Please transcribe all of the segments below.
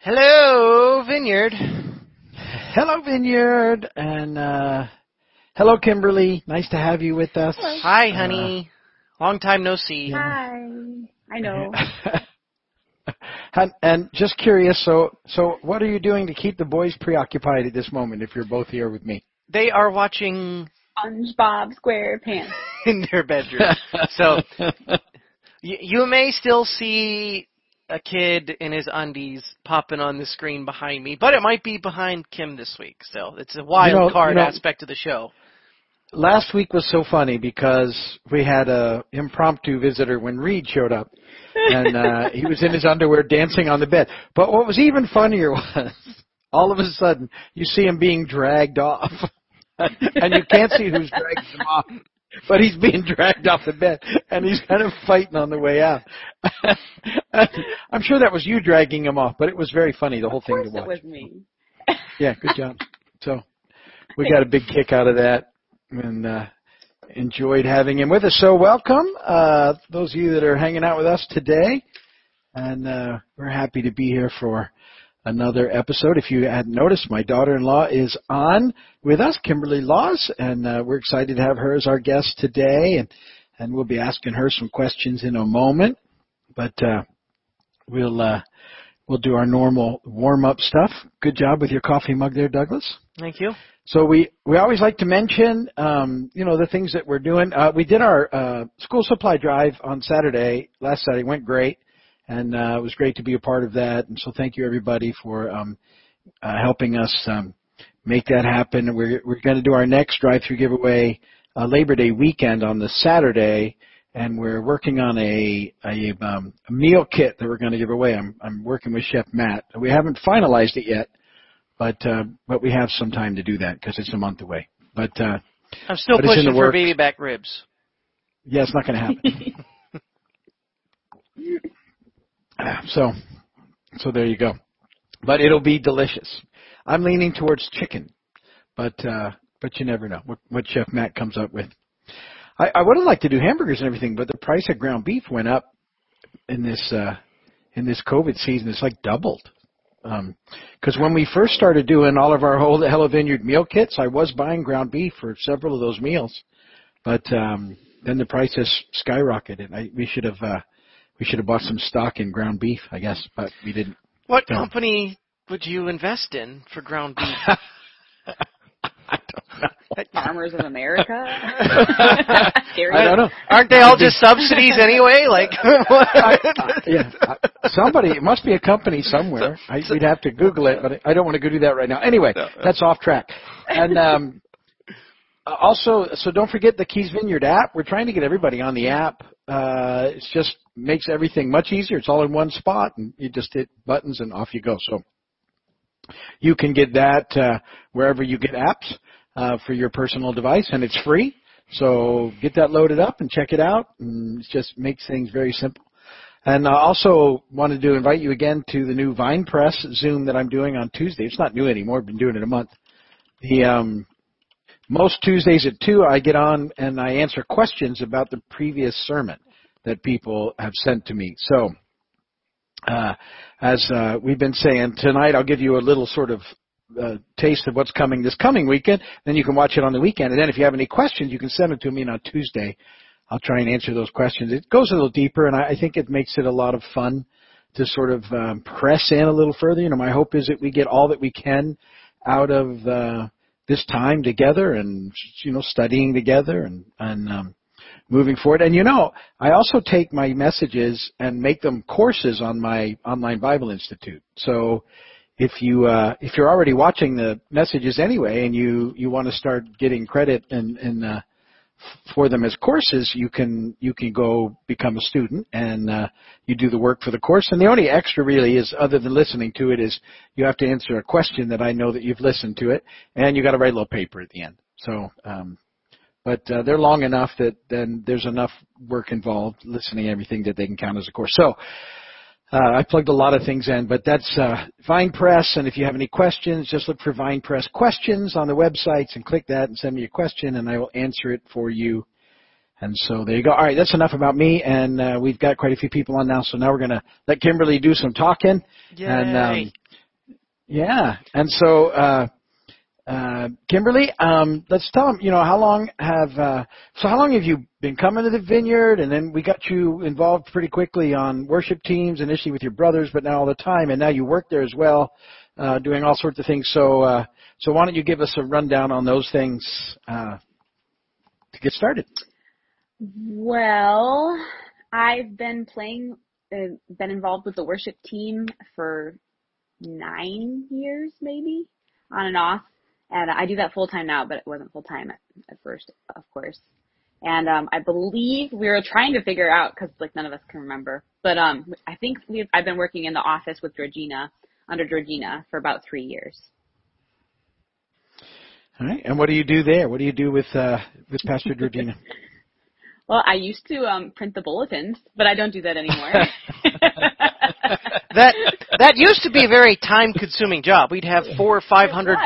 Hello, Vineyard. Hello, Vineyard, and uh, hello, Kimberly. Nice to have you with us. Hello. Hi, honey. Long time no see. Hi. I know. and, and just curious, so so what are you doing to keep the boys preoccupied at this moment? If you're both here with me, They are watching SpongeBob SquarePants. in their bedroom. so y- you may still see a kid in his undies popping on the screen behind me, but it might be behind Kim this week. So it's a wild You know- card you know- aspect of the show. last week was so funny because we had a impromptu visitor when Reed showed up, and uh, he was in his underwear dancing on the bed. But what was even funnier was all of a sudden you see him being dragged off, and you can't see who's dragging him off. But he's being dragged off the bed, and he's kind of fighting on the way out. I'm sure that was you dragging him off, but it was very funny, the whole of thing to watch. it was me. Yeah, good job. So we got a big kick out of that and uh, enjoyed having him with us. So welcome, uh, those of you that are hanging out with us today. And uh, we're happy to be here for another episode. If you hadn't noticed, my daughter-in-law is on with us, Kimberly Laws, and uh, we're excited to have her as our guest today. And, and we'll be asking her some questions in a moment. But uh, we'll uh, we'll do our normal warm-up stuff. Good job with your coffee mug there, Douglas. Thank you. So we we always like to mention, um, you know, the things that we're doing. Uh, we did our uh, school supply drive on Saturday. Last Saturday went great, and uh, it was great to be a part of that. And so thank you everybody for um, uh, helping us um, make that happen. We're we're going to do our next drive-through giveaway uh, Labor Day weekend on the Saturday, and we're working on a a, um, a meal kit that we're going to give away. I'm I'm working with Chef Matt. We haven't finalized it yet but uh, but we have some time to do that because it's a month away. But uh, I'm still But pushing for works. baby back ribs. yeah, it's not going to happen. So so there you go. But it'll be delicious. I'm leaning towards chicken, but uh, but you never know what what Chef Matt comes up with. I, I would have liked to do hamburgers and everything, but the price of ground beef went up in this uh, in this COVID season. It's like doubled. Because when we first started doing all of our whole Hello Vineyard meal kits, I was buying ground beef for several of those meals, but um, then the prices skyrocketed. I, we should have uh, we should have bought some stock in ground beef, I guess, but we didn't. What No. company would you invest in for ground beef? I don't know. Farmers of America. I don't know. Aren't they all just subsidies anyway? Like, yeah, I- somebody. It must be a company somewhere. I, we'd have to Google it, but I don't want to go do that right now. Anyway, that's off track. And um, uh, also, so don't forget the Keys Vineyard app. We're trying to get everybody on the app. Uh, it just makes everything much easier. It's all in one spot, and you just hit buttons and off you go. So you can get that uh, wherever you get apps uh, for your personal device, and it's free. So get that loaded up and check it out. And it just makes things very simple. And I also wanted to invite you again to the new Vine Press Zoom that I'm doing on Tuesday. It's not new anymore. I've been doing it a month. The um, most Tuesdays at two, I get on and I answer questions about the previous sermon that people have sent to me. So, uh, as uh, we've been saying tonight, I'll give you a little sort of uh, taste of what's coming this coming weekend. Then you can watch it on the weekend. And then if you have any questions, you can send them to me on Tuesday. I'll try and answer those questions. It goes a little deeper, and I, I think it makes it a lot of fun to sort of um, press in a little further. You know, my hope is that we get all that we can out of uh, this time together, and you know, studying together, and and um, moving forward. And you know, I also take my messages and make them courses on my online Bible Institute. So if you uh, if you're already watching the messages anyway, and you you want to start getting credit and in uh, for them as courses, you can you can go become a student and uh, you do the work for the course. And the only extra really is, other than listening to it, is you have to answer a question that I know that you've listened to it, and you got to write a little paper at the end. So, um, but uh, they're long enough that then there's enough work involved listening to everything that they can count as a course. So. Uh, I plugged a lot of things in, but that's uh, Vine Press. And if you have any questions, just look for Vine Press questions on the websites and click that and send me a question, and I will answer it for you. And so there you go. All right, that's enough about me, and uh, we've got quite a few people on now. So now we're going to let Kimberly do some talking, Yay. and um, Yeah, and so uh, uh, Kimberly, um, let's tell them. You know, how long have uh, so how long have you been coming to the vineyard? And then we got you involved pretty quickly on worship teams, initially with your brothers, but now all the time, and now you work there as well, uh, doing all sorts of things. So, uh, so why don't you give us a rundown on those things uh, to get started? Well, I've been playing, uh, been involved with the worship team for nine years, maybe, on and off. And I do that full time now, but it wasn't full time at, at first, of course. And um, I believe we were trying to figure out because like none of us can remember. But um, I think we've I've been working in the office with Georgina under Georgina for about three years. All right. And what do you do there? What do you do with uh, with Pastor Georgina? Well, I used to um, print the bulletins, but I don't do that anymore. that that used to be a very time consuming job. We'd have four or five hundred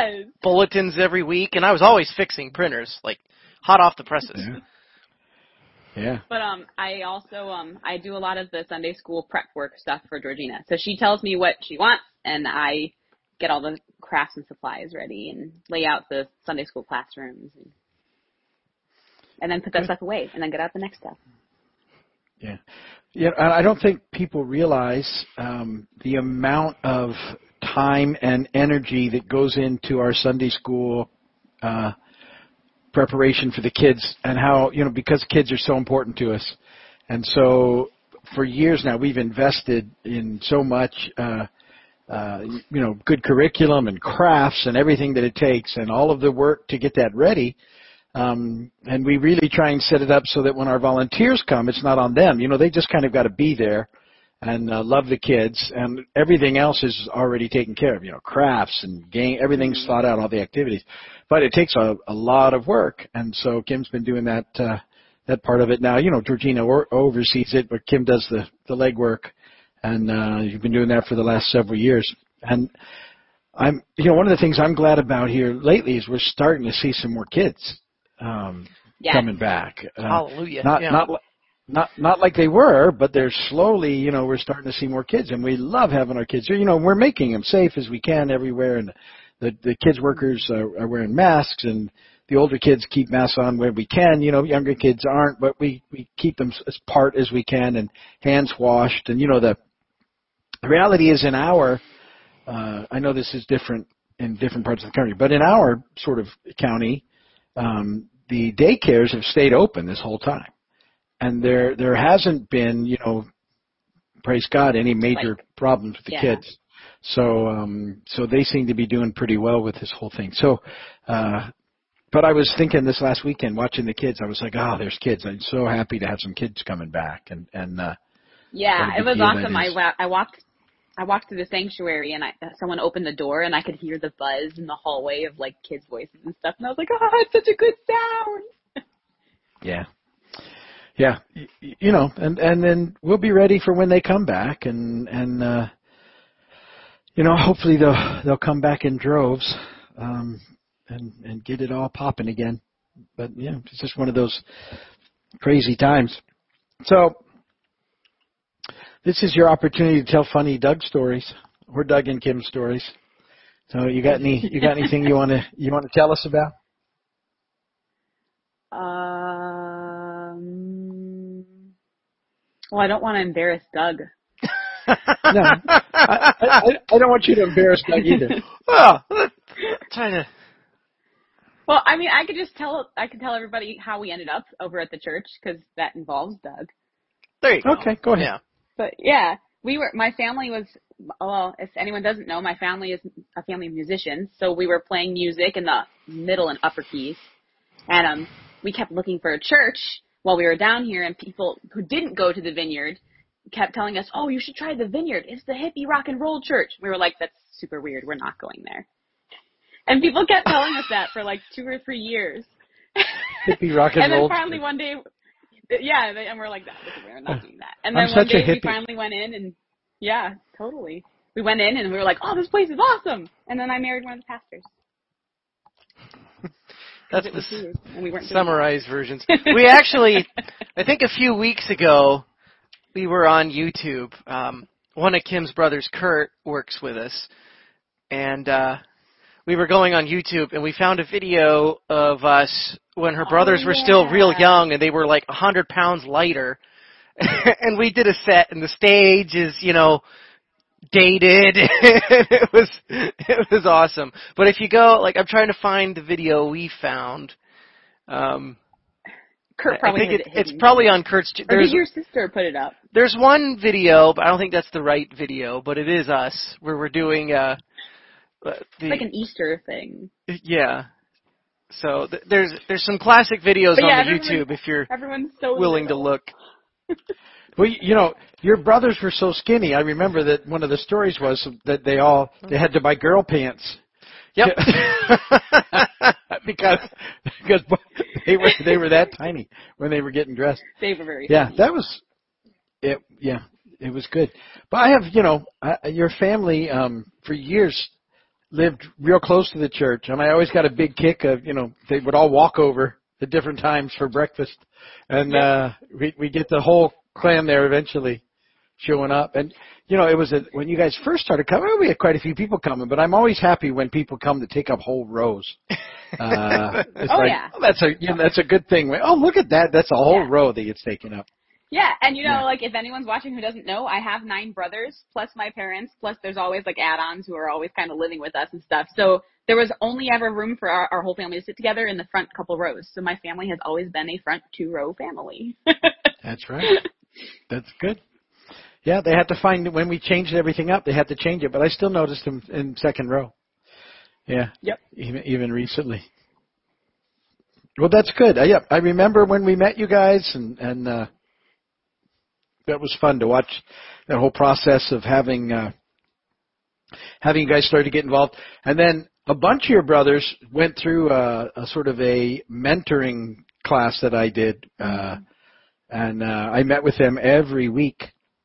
bulletins every week, and I was always fixing printers, like hot off the presses. Yeah. Yeah. But um, I also um, I do a lot of the Sunday school prep work stuff for Georgina. So she tells me what she wants, and I get all the crafts and supplies ready and lay out the Sunday school classrooms, and, and then put that stuff away, and then get out the next stuff. Yeah. Yeah, I don't think people realize um, the amount of time and energy that goes into our Sunday school uh, preparation for the kids, and how you know because kids are so important to us, and so for years now we've invested in so much. Uh, uh, you know, good curriculum and crafts and everything that it takes, and all of the work to get that ready. Um, and we really try and set it up so that when our volunteers come, it's not on them. You know, they just kind of got to be there and uh, love the kids, and everything else is already taken care of. You know, crafts and game, everything's thought out, all the activities. But it takes a, a lot of work, and so Kim's been doing that uh, that part of it now. You know, Georgina or, oversees it, but Kim does the the legwork, and uh, you've been doing that for the last several years. And I'm, you know, one of the things I'm glad about here lately is we're starting to see some more kids um, Yes. coming back. Uh, Hallelujah. not yeah. not not not like they were, but they're slowly, you know, we're starting to see more kids, and we love having our kids here. You know, we're making them safe as we can everywhere, and the the kids workers are, are wearing masks, and the older kids keep masks on where we can. You know, younger kids aren't, but we we keep them as part as we can, and hands washed, and you know the the reality is in our uh, I know this is different in different parts of the country, but in our sort of county, um, the daycares have stayed open this whole time, and there there hasn't been, you know, praise God, any major Like- problems with the Yeah. kids. So um, so they seem to be doing pretty well with this whole thing. So. Uh, but I was thinking this last weekend, watching the kids, I was like, "Oh, there's kids! I'm so happy to have some kids coming back." And and uh, Yeah, it was awesome. I wa- I walked I walked through the sanctuary and I someone opened the door and I could hear the buzz in the hallway of like kids' voices and stuff and I was like, oh, it's such a good sound. Yeah. Yeah, y- y- you know, and and then we'll be ready for when they come back, and and uh, you know, hopefully they'll they'll come back in droves, um, and and get it all popping again. But yeah, it's just one of those crazy times. So this is your opportunity to tell funny Doug stories or Doug and Kim stories. So you got any you got anything you want to you want to tell us about? Um, well, I don't want to embarrass Doug. No, I, I, I don't want you to embarrass Doug either. well, trying to. Well, I mean, I could just tell I could tell everybody how we ended up over at the church because that involves Doug. There you go. Okay, go ahead. Yeah. But yeah, we were. My family was. Well, if anyone doesn't know, my family is a family of musicians. So we were playing music in the middle and upper keys, and um, we kept looking for a church while we were down here. And people who didn't go to the vineyard kept telling us, "Oh, you should try the vineyard. It's the hippie rock and roll church." We were like, "That's super weird. We're not going there." And people kept telling us that for like two or three years. Hippie rock and, roll. and then finally one day, yeah, and they- and we're like, that we're not doing that. And I'm then one day we finally went in, and yeah, totally. We went in and we were like, oh, this place is awesome. And then I married one of the pastors. That's the was s- weird, and we summarized versions. We actually, I think a few weeks ago, we were on YouTube. Um, one of Kim's brothers, Kurt, works with us, and uh, we were going on YouTube, and we found a video of us when her brothers Oh, were still real young, and they were like a hundred pounds lighter. and we did a set, and the stage is, you know, dated. it was it was awesome. But if you go, like, I'm trying to find the video we found. Um, Kurt I probably think has it, it it's probably on Kurt's. Or did your sister put it up? there's one video, but I don't think that's the right video. But it is us where we're doing uh, the like an Easter thing. yeah. So th- there's there's some classic videos But yeah, on the YouTube if you're Everyone's so willing to look. Well, you you know, your brothers were so skinny. I remember that one of the stories was that they all they had to buy girl pants. Yep. because because they were they were that tiny when they were getting dressed. They were very Yeah, funny. that was it. Yeah, it was good. But I have, you know, I, your family um for years lived real close to the church, and I always got a big kick of, you know, they would all walk over at different times for breakfast, and uh we we get the whole clan there eventually showing up. And you know, it was a, when you guys first started coming, we had quite a few people coming, but I'm always happy when people come to take up whole rows. Uh, it's Oh, like, yeah. oh, that's a you know, that's a good thing. Oh, look at that! That's a whole Yeah. row that gets taken up. Yeah, and you know, Yeah. like if anyone's watching who doesn't know, I have nine brothers plus my parents, plus there's always like add-ons who are always kind of living with us and stuff. So there was only ever room for our, our whole family to sit together in the front couple rows. So my family has always been a front two row family. That's right. That's good. Yeah, they had to find when we changed everything up. They had to change it, but I still noticed them in second row. Yeah. Yep. Even even recently. Well, that's good. Uh, yeah, I remember when we met you guys, and and uh, that was fun to watch that whole process of having uh, having you guys start to get involved, and then a bunch of your brothers went through a, a sort of a mentoring class that I did. Uh, and uh, I met with them every week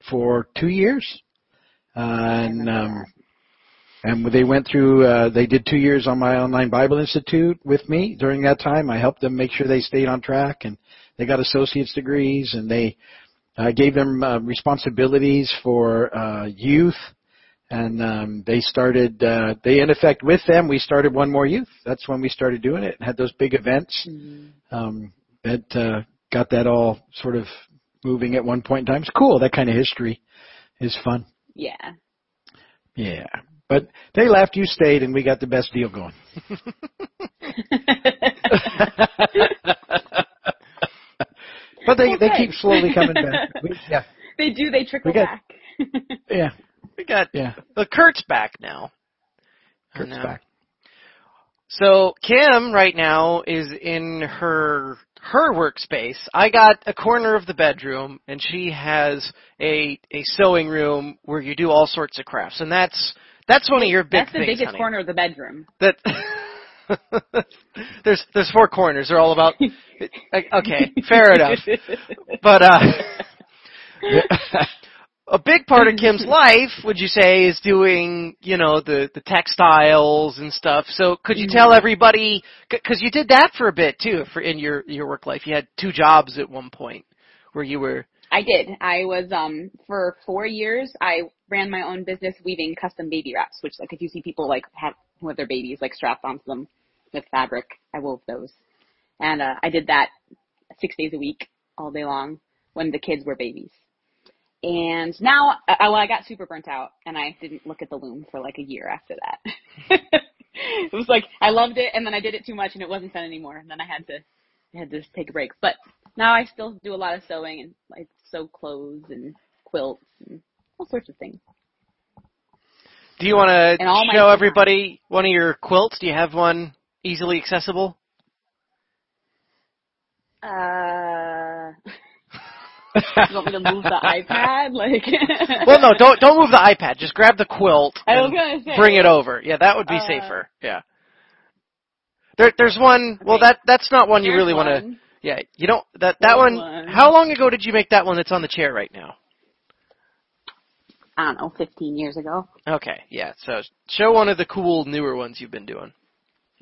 for two years, uh, and um, and they went through. Uh, they did two years on my online Bible Institute with me. During that time, I helped them make sure they stayed on track, and they got associate's degrees, and they uh, gave them uh, responsibilities for uh, youth. And um, they started. Uh, they, in effect, with them, we started one more youth. That's when we started doing it. and Had those big events um, that uh, got that all sort of moving at one point in time. It's cool. That kind of history is fun. yeah. Yeah. But they left, you stayed, and we got the best deal going. but they they Okay. keep slowly coming back. We, yeah, they do, they trickle We got- back. yeah, We got yeah. the Kurt's back now. Kurt's And, back. So Kim right now is in her her workspace. I got a corner of the bedroom, and she has a a sewing room where you do all sorts of crafts, and that's that's one of your big That's the things. biggest honey. corner of the bedroom. That there's there's four corners. They're all about. Okay, fair enough. But uh, a big part of Kim's life, would you say, is doing you know the the textiles and stuff. So could you tell everybody? Because you did that for a bit too, for in your your work life. You had two jobs at one point where you were. I did. I was um for four years. I ran my own business weaving custom baby wraps, which like if you see people like have with their babies like strapped onto them with fabric, I wove those, and uh, I did that six days a week, all day long, when the kids were babies. And now, uh, well, I got super burnt out, and I didn't look at the loom for like a year after that. it was like I loved it, and then I did it too much, and it wasn't fun anymore. And then I had to, I had to take a break. But now I still do a lot of sewing, and I sew clothes and quilts and all sorts of things. Do you want to show everybody one of your quilts? Do you have one easily accessible? Uh, you want me to move the iPad? Like, Well, no, don't don't move the iPad. Just grab the quilt. I was and gonna say bring it over. Yeah, that would be Uh, safer. Yeah. There, there's one. Well, that that's not one you really want to. One. Yeah, you don't. That that one, one. How long ago did you make that one that's on the chair right now? I don't know, 15 years ago. Okay, yeah. So show one of the cool newer ones you've been doing.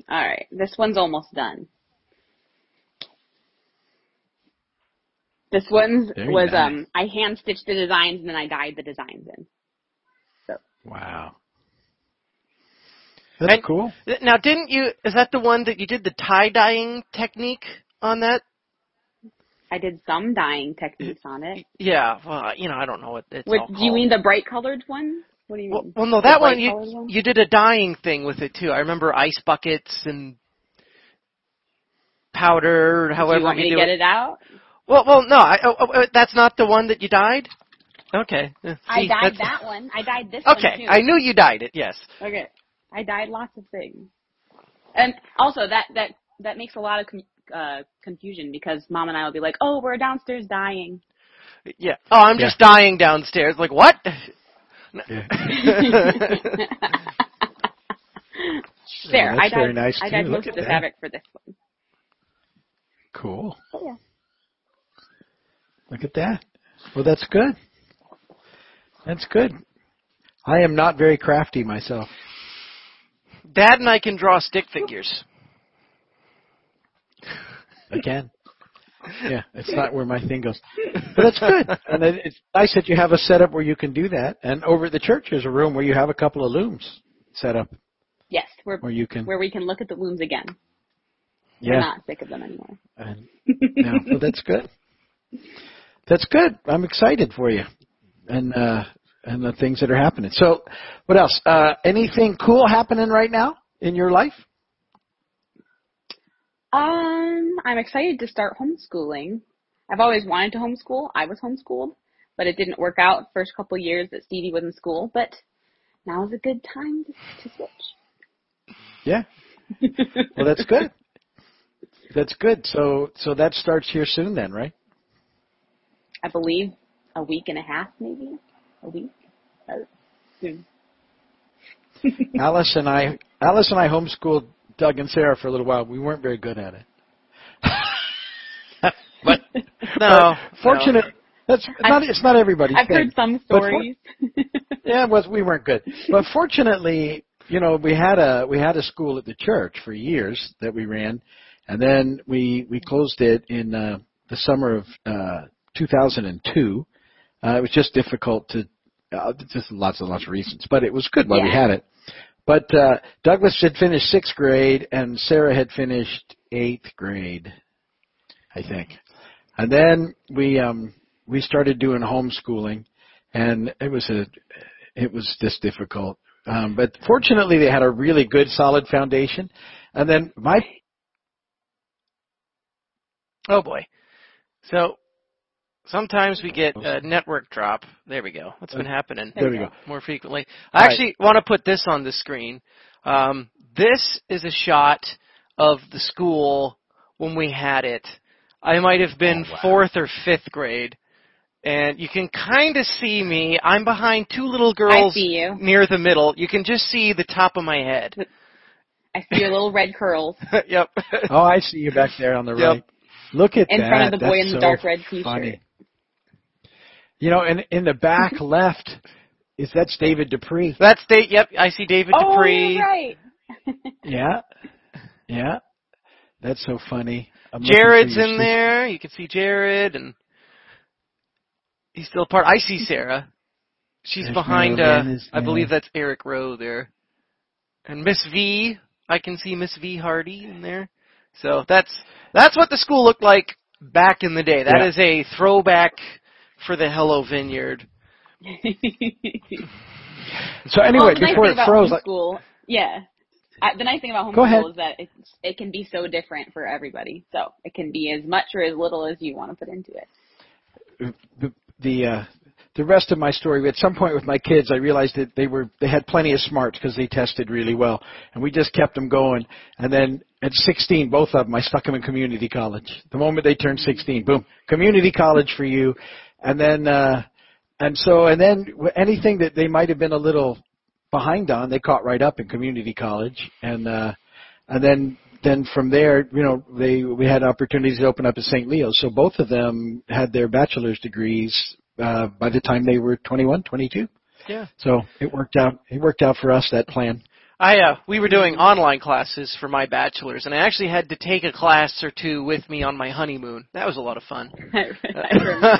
All right, this one's almost done. This one's Very was nice. um I hand stitched the designs and then I dyed the designs in. So. Wow. That's And- cool. Now, didn't you? Is that the one that you did the tie dyeing technique on that? I did some dyeing techniques on it. Yeah. Well, you know, I don't know what it's What, do you mean the bright colored one? What do you Well, mean? well, no, that one you one? you did a dyeing thing with it too. I remember ice buckets and powder, do however you want me to get it. it out? Well, well, no, I, oh, oh, uh, that's not the one that you dyed. Okay. Uh, I dyed that one. I dyed this one Okay. I knew you dyed it. Yes. Okay. I dyed lots of things. And also that that that makes a lot of com- uh confusion because mom and I will be like, "Oh, we're downstairs dying." Yeah. Oh, I'm Yeah. just dying downstairs. Like what? Yeah. there, that's I dyed very nice, I too. dyed most at of the that. fabric for this one. Cool. Oh yeah. Look at that. Well, that's good. That's good. I am not very crafty myself. Dad and I can draw stick figures. I can. Yeah, it's not where my thing goes. But that's good. And it- it's nice that you have a setup where you can do that. And over at the church, there's a room where you have a couple of looms set up Yes, we're where you can. where we can look at the looms again. We're not sick of them anymore. And, yeah, well, that's good. That's good. I'm excited for you, and uh, and the things that are happening. So, what else? Uh, anything cool happening right now in your life? Um, I'm excited to start homeschooling. I've always wanted to homeschool. I was homeschooled, but it didn't work out first couple years that Stevie was in school. But now is a good time to, to switch. Yeah. Well, that's good. That's good. So, so that starts here soon, then, right? I believe a week and a half, maybe a week. Soon. Alice and I, Alice and I homeschooled Doug and Sarah for a little while. We weren't very good at it. but No. fortunate. That's not. It's not everybody's I've thing. heard some But for- stories. Yeah, was we weren't good, but fortunately, you know, we had a we had a school at the church for years that we ran, and then we we closed it in uh, the summer of uh, 2002. Uh, it was just difficult to, uh, just lots and lots of reasons, but it was good while we had it. But uh, Douglas had finished sixth grade, and Sarah had finished eighth grade, I think. And then we um, we started doing homeschooling, and it was a it was just difficult. Um, but fortunately, they had a really good, solid foundation. And then my Oh boy. So sometimes we get a network drop. There we go. What's been happening there we go. more frequently? All I right. actually want to put this on the screen. Um, this is a shot of the school when we had it. I might have been Oh, wow. fourth or fifth grade. And you can kind of see me. I'm behind two little girls see you. near the middle. You can just see the top of my head. I see your little red curls yep. Oh, I see you back there on the Yep. right. Look at in that. In front of the boy That's in the so dark red t-shirt. funny. You know, and in the back left is that's David Dupree. That's Dave. Yep, I see David Oh, Dupree. right. Yeah, yeah. That's so funny. I'm Jared's in sister. there. You can see Jared, and he's still part. I see Sarah. She's There's behind. Marilyn Uh, I believe that's Eric Rowe there, and Miss V. I can see Miss V Hardy in there. So that's that's what the school looked like back in the day. That Yeah. is a throwback for the Hello Vineyard. So anyway, well, the nice before thing it about froze, like, homeschool, yeah. I, the nice thing about Go homeschool is that it's, it can be so different for everybody. So it can be as much or as little as you want to put into it. the the uh, the rest of my story. At some point with my kids, I realized that they were they had plenty of smarts because they tested really well, and we just kept them going. And then at 16, both of them, I stuck them in community college. The moment they turned 16, boom, community college for you. And then uh, and so and then w- anything that they might have been a little behind on, they caught right up in community college, and uh, and then then from there, you know, they we had opportunities to open up at St. Leo's. So both of them had their bachelor's degrees uh, by the time they were 21, 22. Yeah. So it worked out. It worked out for us that plan. I uh, we were doing online classes for my bachelor's, and I actually had to take a class or two with me on my honeymoon. That was a lot of fun. I remember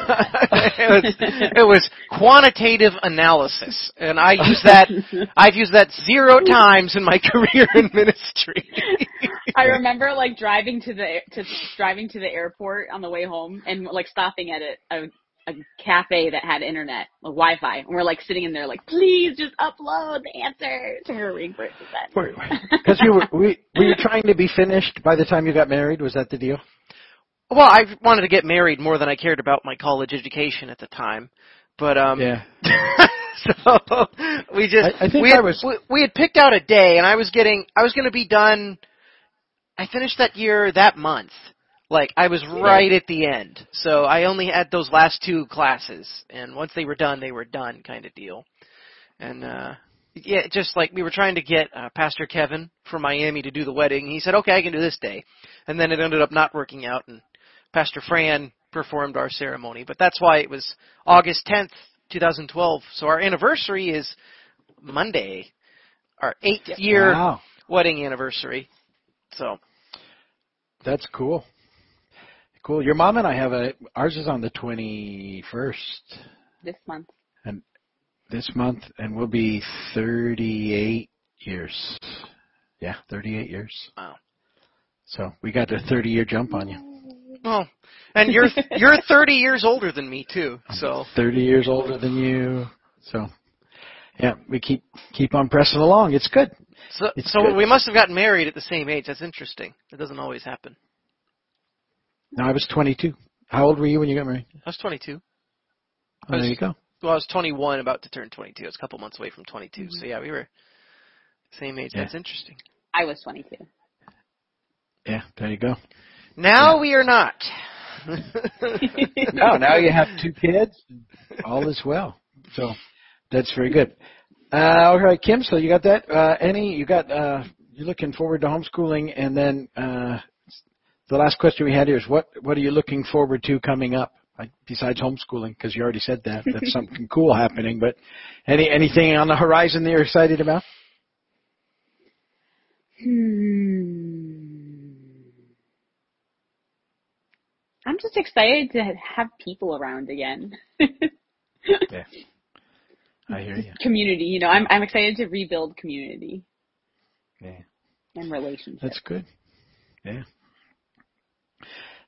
it was it was quantitative analysis, and I use that. I've used that zero times in my career in ministry. I remember like driving to the to driving to the airport on the way home and like stopping at a, a a cafe that had internet, like Wi-Fi, and we're like sitting in there, like, please just upload the answers. And we were waiting for it to send. Because you were, we, were you trying to be finished by the time you got married? Was that the deal? Well, I wanted to get married more than I cared about my college education at the time, but um, Yeah. so we just I- I think we had, I was- we, we had picked out a day, and I was getting I was going to be done. I finished that year that month. Like I was right at the end, so I only had those last two classes, and once they were done, they were done, kind of deal. And uh yeah, just like we were trying to get uh, Pastor Kevin from Miami to do the wedding. He said, "Okay, I can do this day," and then it ended up not working out, and Pastor Fran performed our ceremony. But that's why it was August 10th, 2012. So our anniversary is Monday, our eighth year Wow. wedding anniversary. So That's cool. Cool. Your mom and I have a, ours is on the 21st This month. And this month, and we'll be 38 years. Yeah, 38 years. Wow. So we got a 30 year jump on you. Oh. and you're you're 30 years older than me too. So 30 years older than you. So, yeah, we keep keep on pressing along. It's good. so It's so good. we must have gotten married at the same age. That's interesting. It doesn't always happen. No, I was 22. How old were you when you got married? I was 22. Oh, there you go. Well, I was 21, about to turn 22. I was a couple months away from 22. So yeah, we were same age. Yeah. That's interesting. I was 22. Yeah, there you go. Now we are not. No, now you have two kids. All is well. So that's very good. Uh, all right, Kim. So you got that. Uh, any? You got? Uh, you're looking forward to homeschooling, and then uh, the last question we had here is what? What are you looking forward to coming up? Like, besides homeschooling, because you already said that. That's something cool happening. But any anything on the horizon that you're excited about? Hmm. I'm just excited to have people around again. yeah. I hear you. community, you know, I'm I'm excited to rebuild community Yeah. and relationships. That's good. Yeah.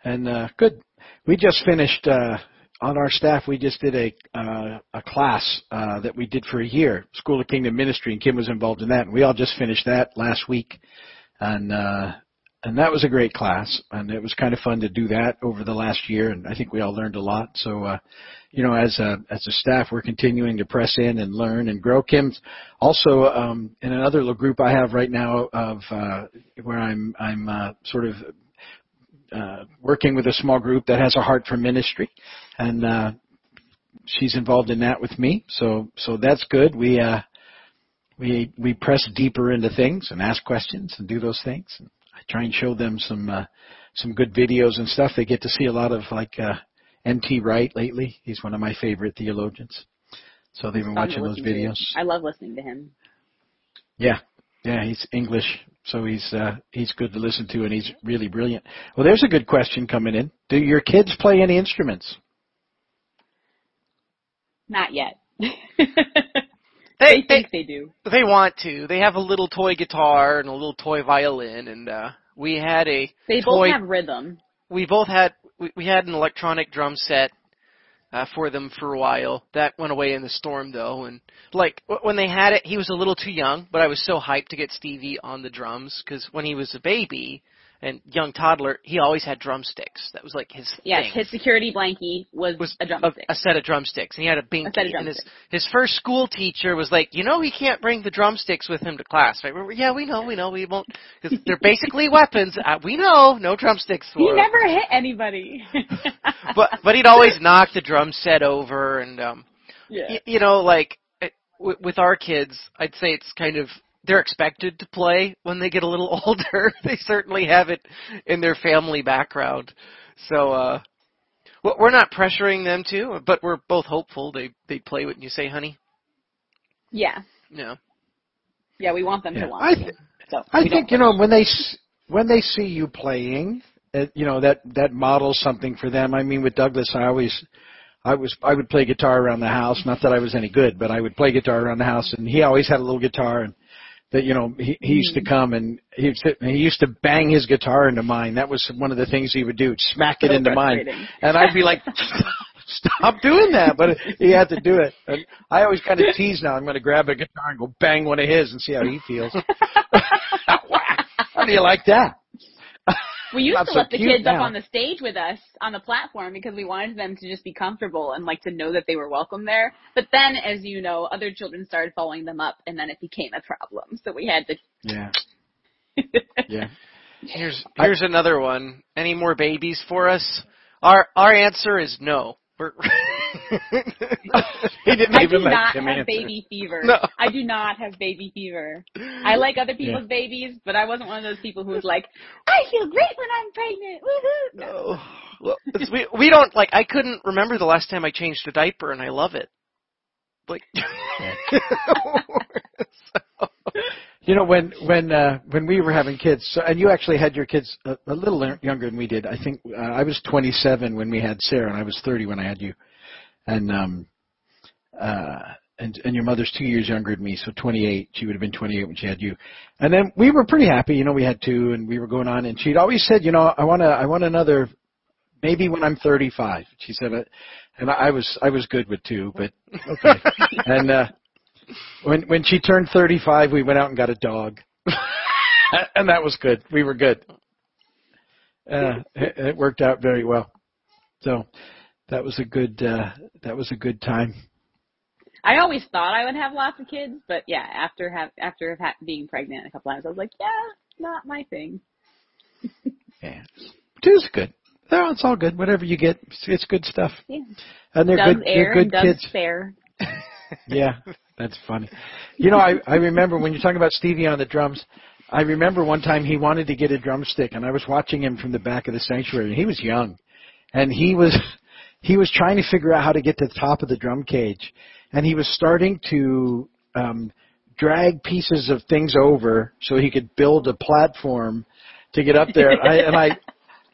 And uh good. We just finished uh on our staff we just did a uh a class uh that we did for a year, School of Kingdom Ministry and Kim was involved in that and we all just finished that last week. And uh and that was a great class and it was kind of fun to do that over the last year and I think we all learned a lot. So uh you know, as a as a staff, we're continuing to press in and learn and grow. Kim's also um, in another little group I have right now of uh, where I'm I'm uh, sort of uh, working with a small group that has a heart for ministry, and uh, she's involved in that with me. So so that's good. We uh, we we press deeper into things and ask questions and do those things. And I try and show them some uh, some good videos and stuff. They get to see a lot of like uh, N.T. Wright lately. He's one of my favorite theologians. So they've been watching those videos. I love listening to him. Yeah, yeah, he's English, so he's uh, he's good to listen to, and he's really brilliant. Well, there's a good question coming in. Do your kids play any instruments? Not yet. They they they think they do. they want to. They have a little toy guitar and a little toy violin, and uh we had a They toy. both have rhythm. we both had we, we had an electronic drum set uh, for them for a while. That went away in the storm though, and like w- when they had it, he was a little too young. But I was so hyped to get Stevie on the drums because when he was a baby and young toddler, he always had drumsticks. That was like his Yes, thing. his security blankie was, was a drumstick. a, set of drumsticks, and he had a binky. A set of and his his first school teacher was like, you know, he can't bring the drumsticks with him to class, right? We're, yeah, we know, we know, we won't, because they're basically weapons. Uh, we know, no drumsticks for he never hit anybody. but but he'd always knock the drum set over, and um, yeah. y- you know, like it- w- with our kids, I'd say it's kind of they're expected to play when they get a little older. they certainly have it in their family background, so uh, well, we're not pressuring them to, but we're both hopeful they they play what you say, honey. Yeah. Yeah. Yeah, we want them Yeah. to I th- So I think you know when they s- when they see you playing, uh, you know that that models something for them. I mean, with Douglas, I always. I was I would play guitar around the house. Not that I was any good, but I would play guitar around the house, and he always had a little guitar, and that you know he, he used to mm-hmm. come and he would sit, he used to bang his guitar into mine. That was one of the things he would do, smack it So into mine, and I'd be like, "Stop doing that!" But he had to do it. And I always kind of tease now. I'm going to grab a guitar and go bang one of his and see how he feels. how do you like that? We used Not to so let the cute kids up on the stage with us on the platform because we wanted them to just be comfortable and like to know that they were welcome there. But then, as you know, other children started following them up, and then it became a problem. So we had to. Yeah, yeah. Here's here's another one. Any more babies for us? Our our answer is no. We're He didn't I do even let not him have answer. baby fever. No. I do not have baby fever. I like other people's babies, but I wasn't one of those people who was like, I feel great when I'm pregnant. Woohoo! No. Oh, well, we we don't like. I couldn't remember the last time I changed a diaper, and I love it. Like, so- You know, when when uh, when we were having kids, so, and you actually had your kids a, a little younger than we did. I think uh, I was 27 when we had Sarah, and I was 30 when I had you, and um, uh, and and your mother's two years younger than me, so 28. She would have been 28 when she had you, and then we were pretty happy. You know, we had two, and we were going on, and she'd always said, you know, I want to I want another, maybe when I'm 35. She said, uh, and I was I was good with two, but okay, and. uh when when she turned 35, we went out and got a dog, and that was good. We were good. Uh, it, it worked out very well. So that was a good uh, that was a good time. I always thought I would have lots of kids, but yeah, after have after ha- being pregnant a couple times, I was like, yeah, not my thing. Yeah, two's good. No, it's all good. Whatever you get, it's, it's good stuff. Yeah. And they're Does good. air They're and good does kids. fair. Yeah, that's funny. You know, I I remember when you're talking about Stevie on the drums. I remember one time he wanted to get a drumstick, and I was watching him from the back of the sanctuary. And he was young, and he was he was trying to figure out how to get to the top of the drum cage, and he was starting to um, drag pieces of things over so he could build a platform to get up there. I, and I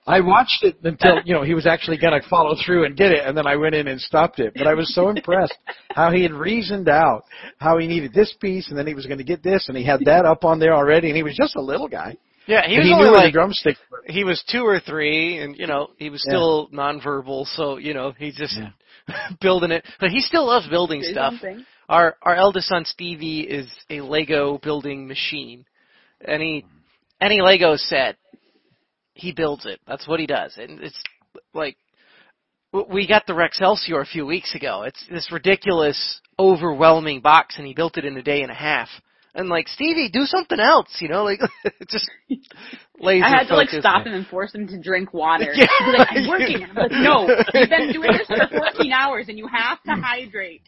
I watched it until you know he was actually going to follow through and did it, and then I went in and stopped it. But I was so impressed how he had reasoned out how he needed this piece, and then he was going to get this, and he had that up on there already, and he was just a little guy. Yeah, he and was he only knew where the like drumstick. he was two or three, and you know he was Yeah. still nonverbal, so you know he's just Yeah. building it. But he still loves building Do stuff. something. Our our eldest son Stevie is a Lego building machine. Any any Lego set, he builds it. That's what he does, and it's like w- we got the Rexcelsior a few weeks ago. It's this ridiculous, overwhelming box, and he built it in a day and a half. And like Stevie, do something else, you know, like just laser I had to like focus. stop him and force him to drink water. Yeah. He'd like, I'm working. I'm like, no, you've been doing this for 14 hours and you have to hydrate.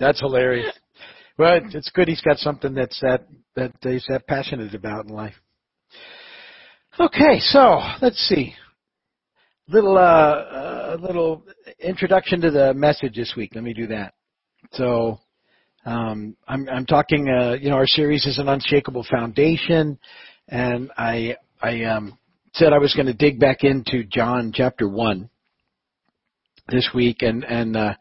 That's hilarious. Well, it's good he's got something that's that that he's that passionate about in life. Okay, so let's see. Little uh, uh little introduction to the message this week. Let me do that. So um, I'm I'm talking. Uh, you know, our series is an unshakable foundation, and I I um, said I was going to dig back into John chapter one this week, and and uh,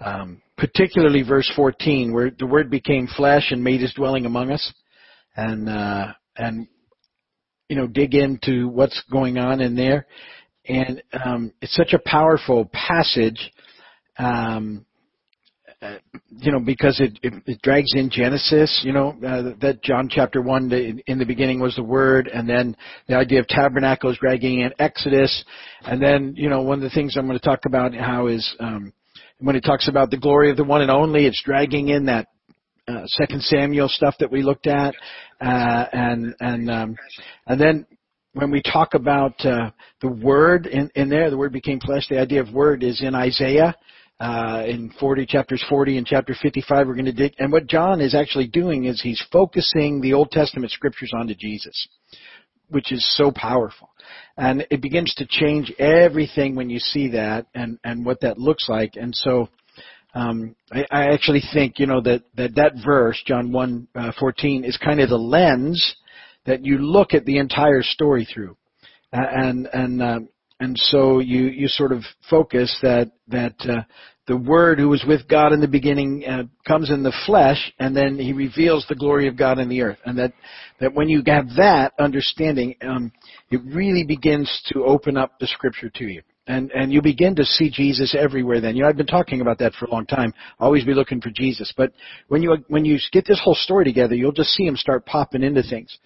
um, particularly verse 14, where the Word became flesh and made His dwelling among us, and uh, and you know dig into what's going on in there, and um, it's such a powerful passage. Um, uh, you know, because it, it, it drags in Genesis, you know, uh, that John chapter 1, the, in the beginning was the Word, and then the idea of tabernacles dragging in Exodus, and then, you know, one of the things I'm going to talk about how is, um, when it talks about the glory of the one and only, it's dragging in that uh, Second Samuel stuff that we looked at, uh, and and um, and then when we talk about uh, the word in, in there, the word became flesh. The idea of word is in Isaiah. Uh, in 40 chapters 40 and chapter 55 we're going to dig and what john is actually doing is he's focusing the old testament scriptures onto jesus which is so powerful. And it begins to change everything when you see that and and what that looks like. And so um, I, I actually think you know that that that verse John one uh, fourteen is kind of the lens that you look at the entire story through, and and uh, and so you you sort of focus that that uh, the Word who was with God in the beginning uh, comes in the flesh, and then He reveals the glory of God in the earth, and that that when you have that understanding, um, it really begins to open up the Scripture to you and and you begin to see Jesus everywhere. Then you know I've been talking about that for a long time. Always be looking for Jesus, but when you when you get this whole story together, you'll just see him start popping into things,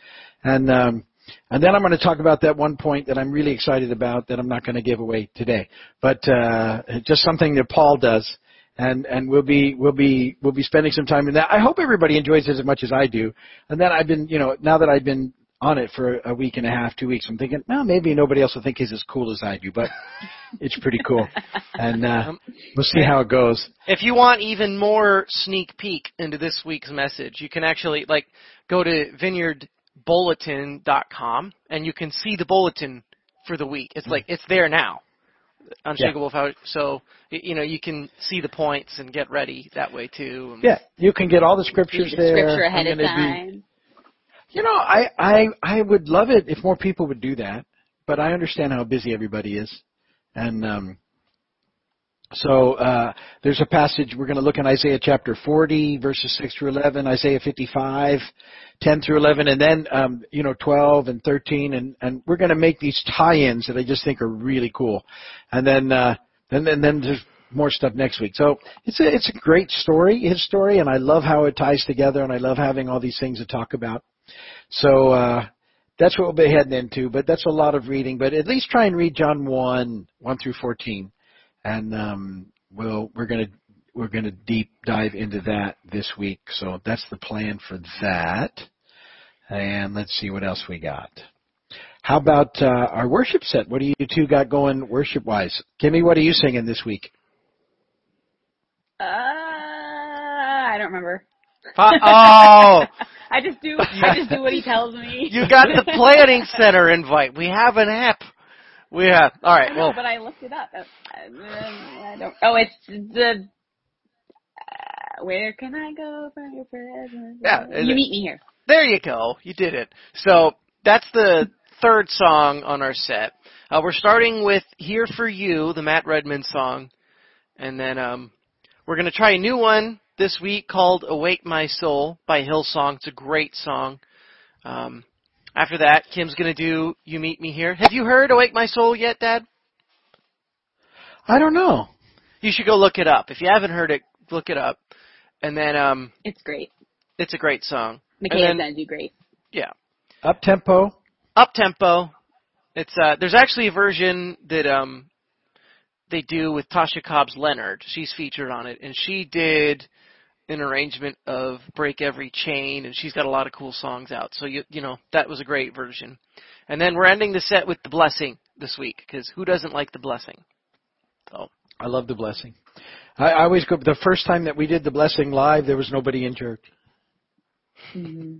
and um, and then I'm going to talk about that one point that I'm really excited about that I'm not going to give away today, but uh, just something that Paul does. And and we'll be we'll be we'll be spending some time in that. I hope everybody enjoys it as much as I do. And then I've been you know now that I've been on it for a week and a half, two weeks. I'm thinking, well, maybe nobody else will think he's as cool as I do, but it's pretty cool. And uh, um, we'll see how it goes. If you want even more sneak peek into this week's message, you can actually like go to vineyardbulletin.com and you can see the bulletin for the week. It's like it's there now. Unshakable yeah. so you know you can see the points and get ready that way too. Yeah, you can get all the scriptures the there. Scripture ahead of time. Be, you know, I, I I would love it if more people would do that, but I understand how busy everybody is, and um, so uh, there's a passage we're going to look in Isaiah chapter 40, verses 6 through 11, Isaiah 55, 10 through 11, and then um, you know 12 and 13, and and we're going to make these tie-ins that I just think are really cool, and then uh, then and then there's more stuff next week. So it's a it's a great story, his story, and I love how it ties together, and I love having all these things to talk about. So uh, that's what we'll be heading into. But that's a lot of reading. But at least try and read John one one through fourteen, and um, we'll we're gonna we're gonna deep dive into that this week. So that's the plan for that. And let's see what else we got. How about uh, our worship set? What do you two got going worship wise? Kimmy, what are you singing this week? Uh, I don't remember. oh, I just do. I just do what he tells me. You got the planning center invite. We have an app. We have. All right. I know, well, but I looked it up. I, I don't. Oh, it's the. Uh, where can I go for your presence? Yeah, you meet me here. There you go. You did it. So that's the third song on our set. Uh, we're starting with "Here for You," the Matt Redman song, and then um, we're going to try a new one this week called Awake My Soul by Hillsong. It's a great song. Um, after that, Kim's going to do You Meet Me Here. Have you heard Awake My Soul yet, Dad? I don't know. You should go look it up. If you haven't heard it, look it up. And then um It's great. It's a great song. McKay's gonna do great. Yeah. Up tempo. Up tempo. It's uh there's actually a version that um they do with Tasha Cobbs Leonard. She's featured on it and she did an arrangement of Break Every Chain, and she's got a lot of cool songs out. So you you know that was a great version. And then we're ending the set with the Blessing this week because who doesn't like the Blessing? So I love the Blessing. I, I always go. The first time that we did the Blessing live, there was nobody in church. Mm-hmm.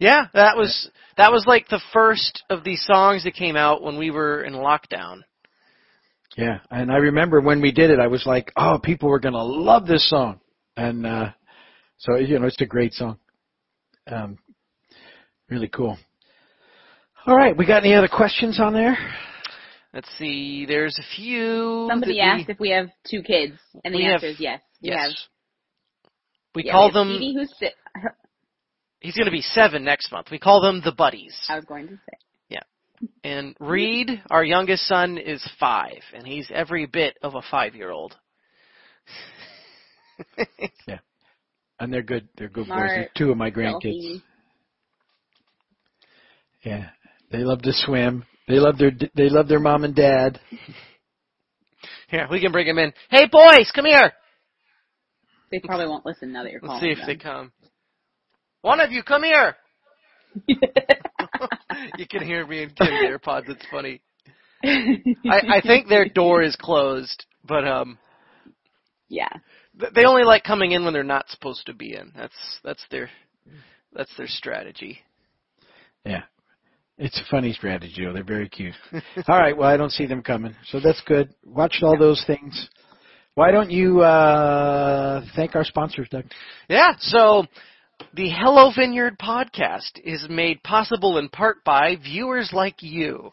Yeah, that was that was like the first of these songs that came out when we were in lockdown. Yeah, and I remember when we did it, I was like, "Oh, people were going to love this song." And uh, so you know it's a great song. Um, really cool. All right, we got any other questions on there? Let's see. There's a few. Somebody asked we, if we have two kids, and the answer have, is yes. We yes. have. We yeah, call we them. Edie, who's si- He's going to be seven next month. We call them the buddies. I was going to say. Yeah. And Reed, our youngest son, is five, and he's every bit of a five-year-old. yeah, and they're good. They're good Smart, boys. They're two of my grandkids. Healthy. Yeah, they love to swim. They love their they love their mom and dad. Here, we can bring them in. Hey, boys, come here. They probably won't listen now that you're Let's calling see if them. they come. One of you, come here. you can hear me and Kim's AirPods. It's funny. I, I think their door is closed, but um. Yeah. They only like coming in when they're not supposed to be in. That's that's their that's their strategy. Yeah. It's a funny strategy, though. They're very cute. all right, well, I don't see them coming, so that's good. Watch all those things. Why don't you uh, thank our sponsors, Doug? Yeah, so the Hello Vineyard podcast is made possible in part by viewers like you.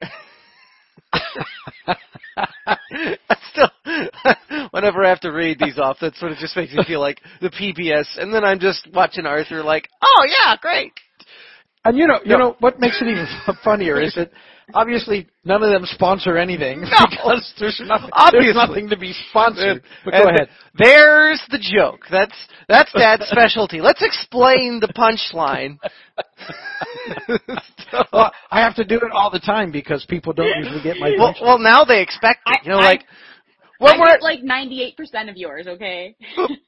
Still, whenever I have to read these off, that sort of just makes me feel like the PBS, and then I'm just watching Arthur like, oh yeah, great. And you know, you No. know what makes it even funnier is that obviously none of them sponsor anything because there's nothing, Obviously. there's nothing to be sponsored. But And go ahead. There's the joke. That's that's Dad's specialty. Let's explain the punchline. Well, I have to do it all the time because people don't usually get my well, well, now they expect it. You know, I- like when I we're like 98% of yours, okay?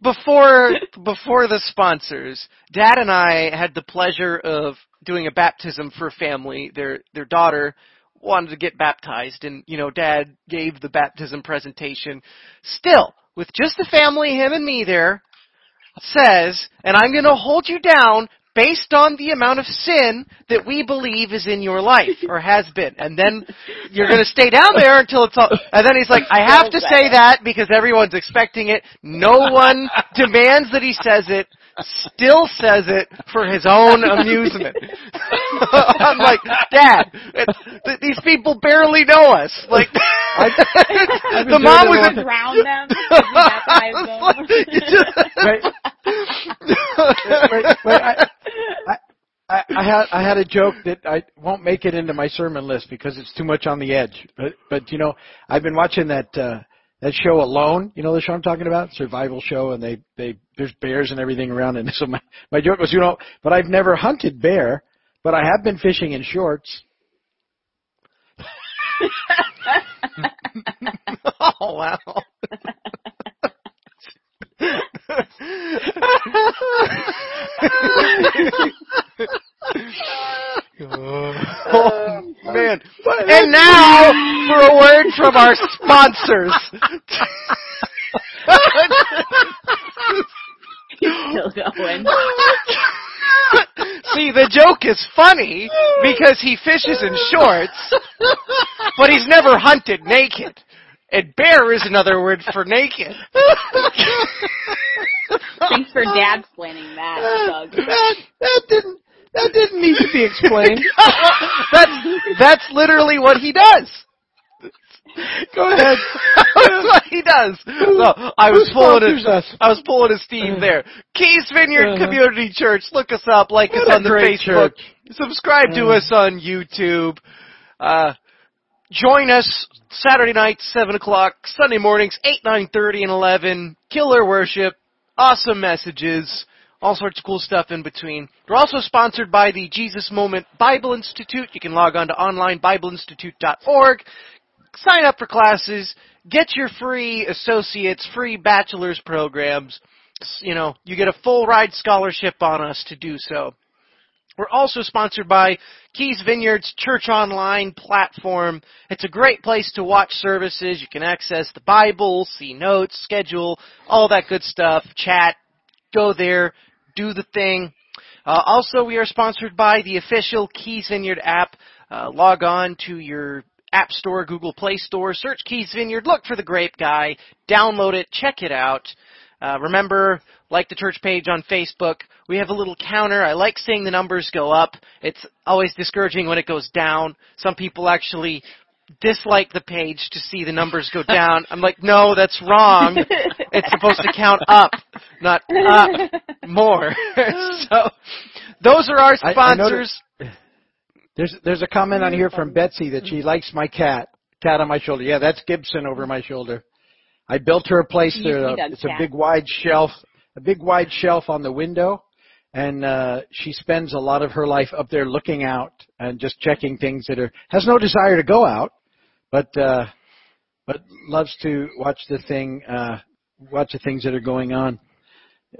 Before before the sponsors, Dad and I had the pleasure of doing a baptism for a family. Their their daughter wanted to get baptized, and you know, Dad gave the baptism presentation. Still, with just the family, him and me there, says, and I'm going to hold you down based on the amount of sin that we believe is in your life or has been. And then you're going to stay down there until it's all, and then he's like, I have to say that because everyone's expecting it. No one demands that he says it, still says it for his own amusement. I'm like, Dad, th- these people barely know us. Like, the mom was a in long Drown them. baptize them. Wait. wait, wait, I, I, I, I had I had a joke that I won't make it into my sermon list because it's too much on the edge. But but you know I've been watching that uh, that show Alone. You know the show I'm talking about, survival show, and they they there's bears and everything around. And so my my joke was you know, but I've never hunted bear, but I have been fishing in shorts. oh wow. Oh man. Uh, and now for a word from our sponsors. Still going. See, the joke is funny because he fishes in shorts, but he's never hunted naked. And bear is another word for naked. Thanks for dad explaining that, Doug. That, that didn't that didn't need to be explained. that's that's literally what he does. Go ahead. that's what he does. So I was pulling. I was pulling a Steve there. Keys Vineyard Uh-huh. Community Church. Look us up. Like What us on the Facebook. church. Subscribe to Uh. us on YouTube. Uh, join us Saturday nights, seven o'clock. Sunday mornings, eight, nine thirty, and eleven. Killer worship. Awesome messages. All sorts of cool stuff in between. We're also sponsored by the Jesus Moment Bible Institute. You can log on to onlinebibleinstitute.org sign up for classes, get your free associates, free bachelor's programs. You know, you get a full ride scholarship on us to do so. We're also sponsored by Keys Vineyards Church Online platform. It's a great place to watch services. You can access the Bible, see notes, schedule, all that good stuff, chat, go there, do the thing. Uh, also, we are sponsored by the official Keys Vineyard app. Uh, log on to your App Store, Google Play Store, search Keys Vineyard, look for the Grape Guy, download it, check it out. Uh, remember, like the church page on Facebook, we have a little counter. I like seeing the numbers go up. It's always discouraging when it goes down. Some people actually dislike the page to see the numbers go down. I'm like, no, that's wrong. It's supposed to count up, not up more. so, those are our I- I sponsors. There's there's a comment on here from Betsy that she likes my cat. Cat on my shoulder. Yeah, that's Gibson over my shoulder. I built her a place there. see Doug's It's a big wide shelf, a big wide shelf on the window, and uh she spends a lot of her life up there looking out and just checking things that are has no desire to go out, but uh but loves to watch the thing uh watch the things that are going on.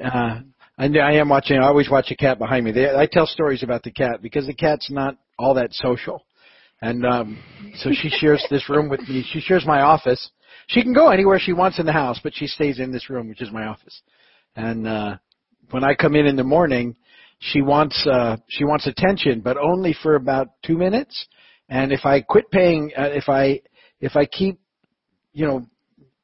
Uh I, I am watching. I always watch a cat behind me. They, I tell stories about the cat because the cat's not all that social, and um, so she shares this room with me. She shares my office. She can go anywhere she wants in the house, but she stays in this room, which is my office. And uh, when I come in in the morning, she wants uh, she wants attention, but only for about two minutes. And if I quit paying, uh, if I if I keep, you know,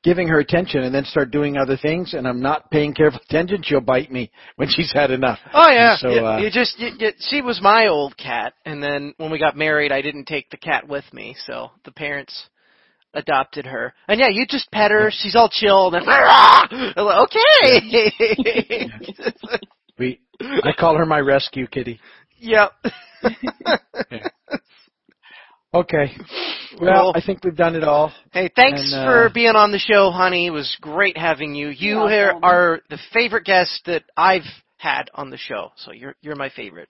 giving her attention and then start doing other things, and I'm not paying careful attention, she'll bite me when she's had enough. Oh yeah. So, you, uh, you just you, you, she was my old cat, and then when we got married, I didn't take the cat with me, so the parents adopted her. And yeah, you just pet her. She's all chill. And then, I'm like, okay. We, I call her my rescue kitty. yep. Okay. Well, Well- I think we've done it all. Hey, thanks And, uh, for being on the show, honey. It was great having you. You You're are the favorite guest that I've had on the show, so you're you're my favorite.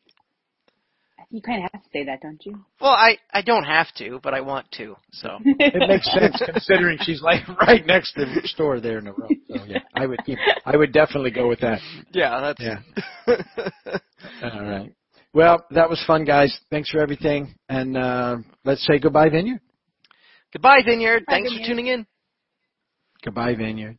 You kind of have to say that, don't you? Well, I I don't have to, but I want to. So It makes sense considering she's like right next to the store there in the road. So yeah, I would keep, I would definitely go with that. yeah, that's Yeah. All right. Well, that was fun, guys. Thanks for everything, and uh, let's say goodbye, Vineyard. Goodbye, Vineyard. Bye, Thanks for tuning in. Goodbye, Vineyard.